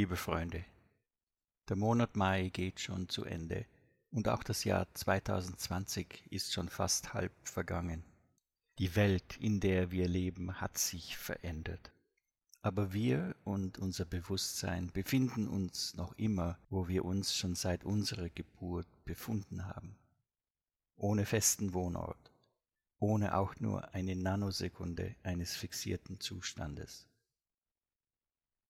Liebe Freunde, der Monat Mai geht schon zu Ende und auch das Jahr 2020 ist schon fast halb vergangen. Die Welt, in der wir leben, hat sich verändert. Aber wir und unser Bewusstsein befinden uns noch immer, wo wir uns schon seit unserer Geburt befunden haben. Ohne festen Wohnort, ohne auch nur eine Nanosekunde eines fixierten Zustandes.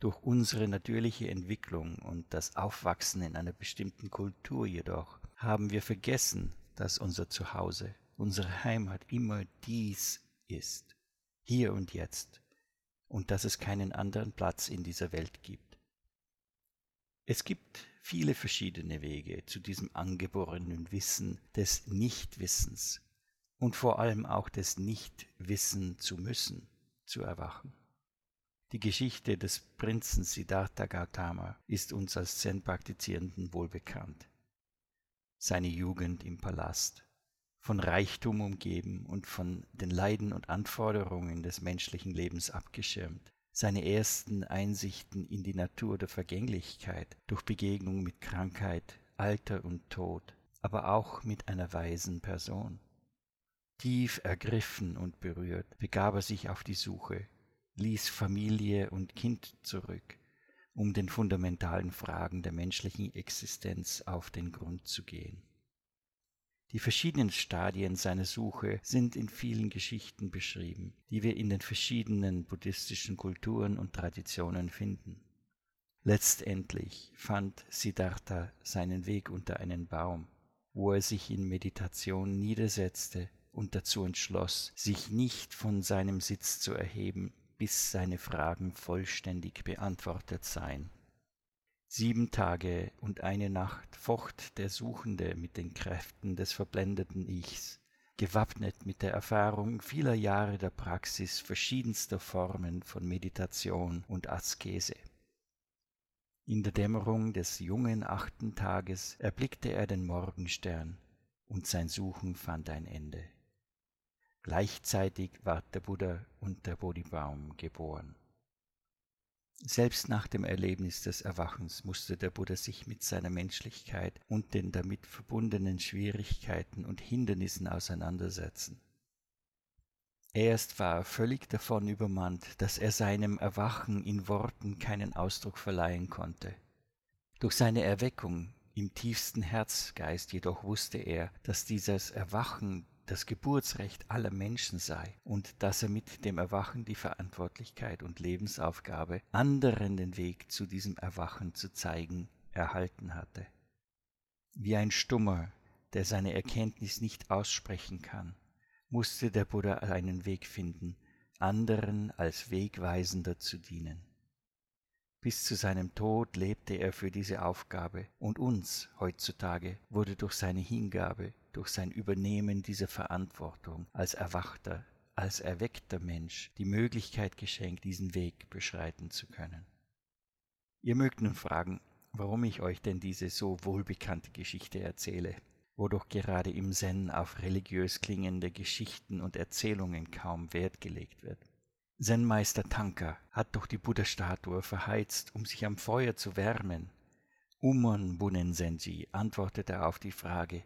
Durch unsere natürliche Entwicklung und das Aufwachsen in einer bestimmten Kultur jedoch haben wir vergessen, dass unser Zuhause, unsere Heimat immer dies ist, hier und jetzt, und dass es keinen anderen Platz in dieser Welt gibt. Es gibt viele verschiedene Wege zu diesem angeborenen Wissen des Nichtwissens und vor allem auch des Nichtwissen zu müssen, zu erwachen. Die Geschichte des Prinzen Siddhartha Gautama ist uns als Zen-Praktizierenden wohlbekannt. Seine Jugend im Palast, von Reichtum umgeben und von den Leiden und Anforderungen des menschlichen Lebens abgeschirmt, seine ersten Einsichten in die Natur der Vergänglichkeit durch Begegnung mit Krankheit, Alter und Tod, aber auch mit einer weisen Person. Tief ergriffen und berührt begab er sich auf die Suche ließ Familie und Kind zurück, um den fundamentalen Fragen der menschlichen Existenz auf den Grund zu gehen. Die verschiedenen Stadien seiner Suche sind in vielen Geschichten beschrieben, die wir in den verschiedenen buddhistischen Kulturen und Traditionen finden. Letztendlich fand Siddhartha seinen Weg unter einen Baum, wo er sich in Meditation niedersetzte und dazu entschloss, sich nicht von seinem Sitz zu erheben, bis seine Fragen vollständig beantwortet seien. Sieben Tage und eine Nacht focht der Suchende mit den Kräften des verblendeten Ichs, gewappnet mit der Erfahrung vieler Jahre der Praxis verschiedenster Formen von Meditation und Askese. In der Dämmerung des jungen achten Tages erblickte er den Morgenstern, und sein Suchen fand ein Ende. Gleichzeitig ward der Buddha und der Bodhibaum geboren. Selbst nach dem Erlebnis des Erwachens musste der Buddha sich mit seiner Menschlichkeit und den damit verbundenen Schwierigkeiten und Hindernissen auseinandersetzen. Erst war er völlig davon übermannt, dass er seinem Erwachen in Worten keinen Ausdruck verleihen konnte. Durch seine Erweckung im tiefsten Herzgeist jedoch wusste er, dass dieses Erwachen das Geburtsrecht aller Menschen sei und dass er mit dem Erwachen die Verantwortlichkeit und Lebensaufgabe, anderen den Weg zu diesem Erwachen zu zeigen, erhalten hatte. Wie ein Stummer, der seine Erkenntnis nicht aussprechen kann, musste der Buddha einen Weg finden, anderen als Wegweisender zu dienen. Bis zu seinem Tod lebte er für diese Aufgabe, und uns heutzutage wurde durch seine Hingabe durch sein Übernehmen dieser Verantwortung als erwachter, als erweckter Mensch die Möglichkeit geschenkt, diesen Weg beschreiten zu können. Ihr mögt nun fragen, warum ich euch denn diese so wohlbekannte Geschichte erzähle, wo doch gerade im Zen auf religiös klingende Geschichten und Erzählungen kaum Wert gelegt wird. Zen-Meister Tanka hat doch die Buddha-Statue verheizt, um sich am Feuer zu wärmen. Umon Bunen Senji antwortete auf die Frage,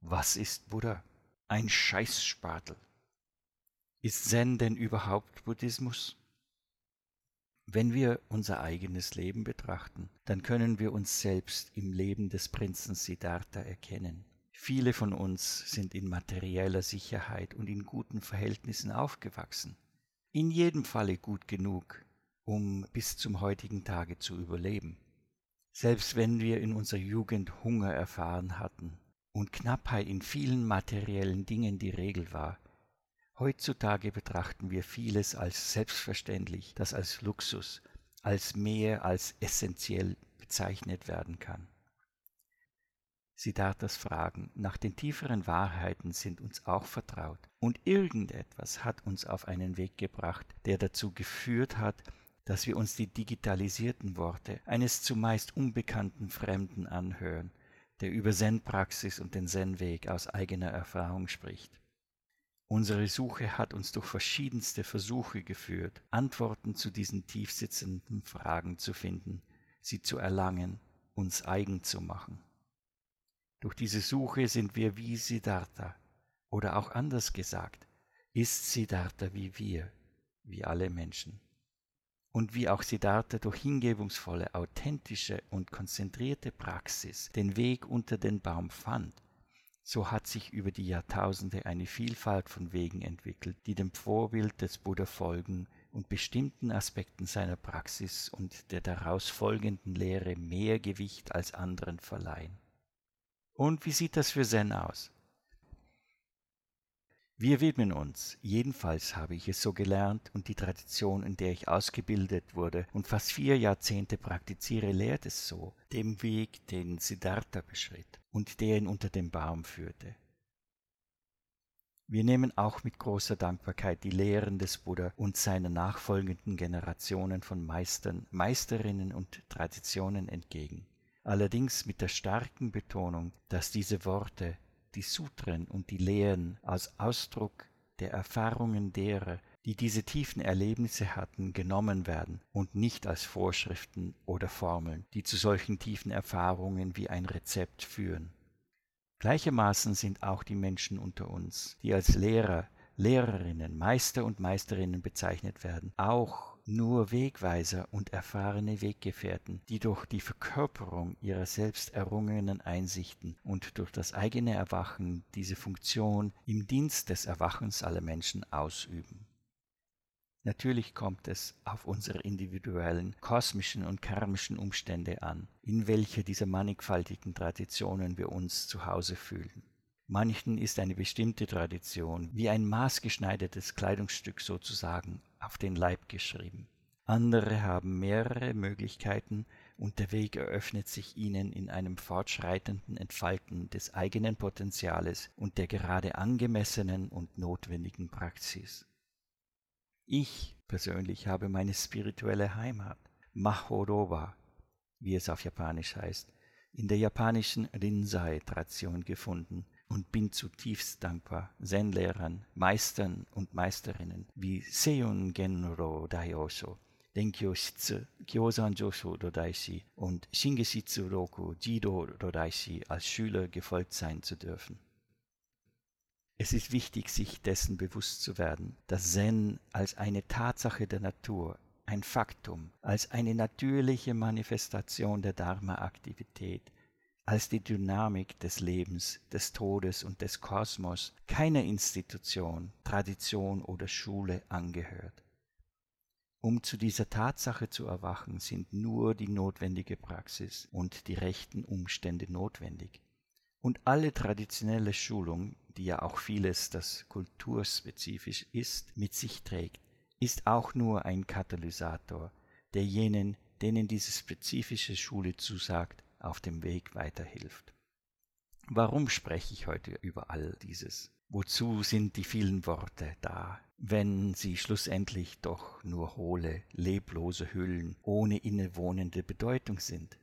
was ist Buddha? Ein Scheißspatel. Ist Zen denn überhaupt Buddhismus? Wenn wir unser eigenes Leben betrachten, dann können wir uns selbst im Leben des Prinzen Siddhartha erkennen. Viele von uns sind in materieller Sicherheit und in guten Verhältnissen aufgewachsen. In jedem Falle gut genug, um bis zum heutigen Tage zu überleben. Selbst wenn wir in unserer Jugend Hunger erfahren hatten, und Knappheit in vielen materiellen Dingen die Regel war. Heutzutage betrachten wir vieles als selbstverständlich, das als Luxus, als mehr als essentiell bezeichnet werden kann. Siddharthas Fragen nach den tieferen Wahrheiten sind uns auch vertraut, und irgendetwas hat uns auf einen Weg gebracht, der dazu geführt hat, dass wir uns die digitalisierten Worte eines zumeist unbekannten Fremden anhören der über Zen-Praxis und den Zen-Weg aus eigener Erfahrung spricht. Unsere Suche hat uns durch verschiedenste Versuche geführt, Antworten zu diesen tiefsitzenden Fragen zu finden, sie zu erlangen, uns eigen zu machen. Durch diese Suche sind wir wie Siddhartha, oder auch anders gesagt, ist Siddhartha wie wir, wie alle Menschen. Und wie auch Siddhartha durch hingebungsvolle, authentische und konzentrierte Praxis den Weg unter den Baum fand, so hat sich über die Jahrtausende eine Vielfalt von Wegen entwickelt, die dem Vorbild des Buddha folgen und bestimmten Aspekten seiner Praxis und der daraus folgenden Lehre mehr Gewicht als anderen verleihen. Und wie sieht das für Zen aus? Wir widmen uns, jedenfalls habe ich es so gelernt und die Tradition, in der ich ausgebildet wurde und fast vier Jahrzehnte praktiziere, lehrt es so, dem Weg, den Siddhartha beschritt und der ihn unter dem Baum führte. Wir nehmen auch mit großer Dankbarkeit die Lehren des Buddha und seiner nachfolgenden Generationen von Meistern, Meisterinnen und Traditionen entgegen. Allerdings mit der starken Betonung, dass diese Worte die Sutren und die Lehren als Ausdruck der Erfahrungen derer, die diese tiefen Erlebnisse hatten, genommen werden und nicht als Vorschriften oder Formeln, die zu solchen tiefen Erfahrungen wie ein Rezept führen. Gleichermaßen sind auch die Menschen unter uns, die als Lehrer, Lehrerinnen, Meister und Meisterinnen bezeichnet werden, auch nur Wegweiser und erfahrene Weggefährten, die durch die Verkörperung ihrer selbst errungenen Einsichten und durch das eigene Erwachen diese Funktion im Dienst des Erwachens aller Menschen ausüben. Natürlich kommt es auf unsere individuellen, kosmischen und karmischen Umstände an, in welche dieser mannigfaltigen Traditionen wir uns zu Hause fühlen. Manchen ist eine bestimmte Tradition wie ein maßgeschneidertes Kleidungsstück sozusagen auf den Leib geschrieben. Andere haben mehrere Möglichkeiten und der Weg eröffnet sich ihnen in einem fortschreitenden Entfalten des eigenen Potenziales und der gerade angemessenen und notwendigen Praxis. Ich persönlich habe meine spirituelle Heimat, Mahoroba, wie es auf Japanisch heißt, in der japanischen Rinzai-Tradition gefunden, und bin zutiefst dankbar Zen-Lehrern, Meistern und Meisterinnen wie Seiyun Genro Daiyosho, Denkyo Shitsu, Kyozan Josho Dodaishi und Shingeshitsu Roku Jido Dodaishi als Schüler gefolgt sein zu dürfen. Es ist wichtig, sich dessen bewusst zu werden, dass Zen als eine Tatsache der Natur, ein Faktum, als eine natürliche Manifestation der Dharma-Aktivität als die Dynamik des Lebens, des Todes und des Kosmos keiner Institution, Tradition oder Schule angehört. Um zu dieser Tatsache zu erwachen, sind nur die notwendige Praxis und die rechten Umstände notwendig. Und alle traditionelle Schulung, die ja auch vieles, das kulturspezifisch ist, mit sich trägt, ist auch nur ein Katalysator, der jenen, denen diese spezifische Schule zusagt, auf dem Weg weiterhilft. Warum spreche ich heute über all dieses? Wozu sind die vielen Worte da, wenn sie schlussendlich doch nur hohle, leblose Hüllen ohne innewohnende Bedeutung sind?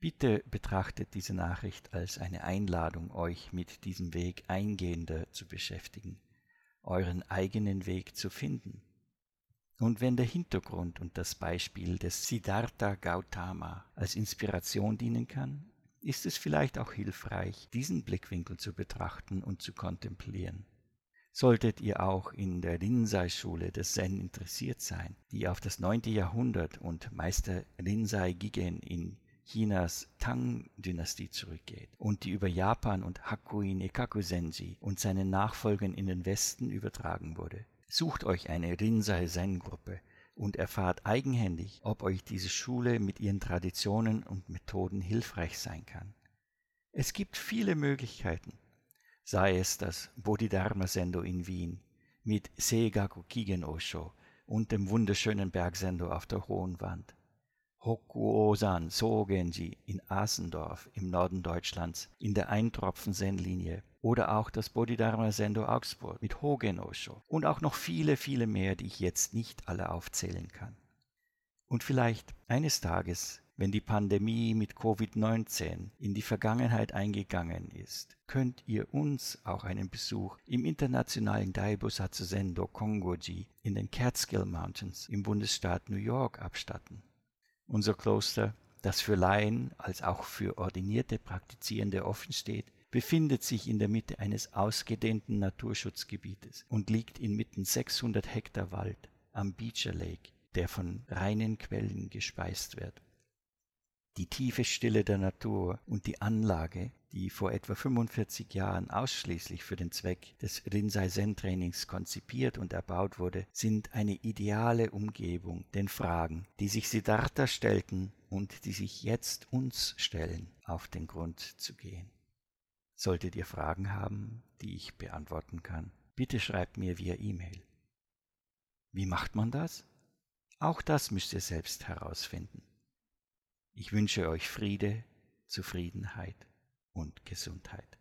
Bitte betrachtet diese Nachricht als eine Einladung, euch mit diesem Weg eingehender zu beschäftigen, euren eigenen Weg zu finden. Und wenn der Hintergrund und das Beispiel des Siddhartha Gautama als Inspiration dienen kann, ist es vielleicht auch hilfreich, diesen Blickwinkel zu betrachten und zu kontemplieren. Solltet ihr auch in der Rinzai-Schule des Zen interessiert sein, die auf das neunte Jahrhundert und Meister Rinzai Gigen in Chinas Tang-Dynastie zurückgeht und die über Japan und Hakuin Ekaku Senji und seinen Nachfolgern in den Westen übertragen wurde, Sucht euch eine Rinzai-Zen-Gruppe und erfahrt eigenhändig, ob euch diese Schule mit ihren Traditionen und Methoden hilfreich sein kann. Es gibt viele Möglichkeiten, sei es das Bodhidharma-Sendo in Wien mit Seigaku Kigen Osho und dem wunderschönen Bergsendo auf der Hohen Wand, Hokuosan Sogenji in Asendorf im Norden Deutschlands in der Eintropfen-Zen-Linie oder auch das Bodhidharma Sendo Augsburg mit Hogen Osho und auch noch viele, viele mehr, die ich jetzt nicht alle aufzählen kann. Und vielleicht eines Tages, wenn die Pandemie mit Covid-19 in die Vergangenheit eingegangen ist, könnt ihr uns auch einen Besuch im internationalen Daibosatsu Sendo Kongoji in den Catskill Mountains im Bundesstaat New York abstatten. Unser Kloster, das für Laien als auch für ordinierte Praktizierende offen steht, befindet sich in der Mitte eines ausgedehnten Naturschutzgebietes und liegt inmitten 600 Hektar Wald am Beecher Lake, der von reinen Quellen gespeist wird. Die tiefe Stille der Natur und die Anlage, die vor etwa 45 Jahren ausschließlich für den Zweck des Rinzai-Zen-Trainings konzipiert und erbaut wurde, sind eine ideale Umgebung den Fragen, die sich Siddhartha stellten und die sich jetzt uns stellen, auf den Grund zu gehen. Solltet ihr Fragen haben, die ich beantworten kann, bitte schreibt mir via E-Mail. Wie macht man das? Auch das müsst ihr selbst herausfinden. Ich wünsche euch Friede, Zufriedenheit und Gesundheit.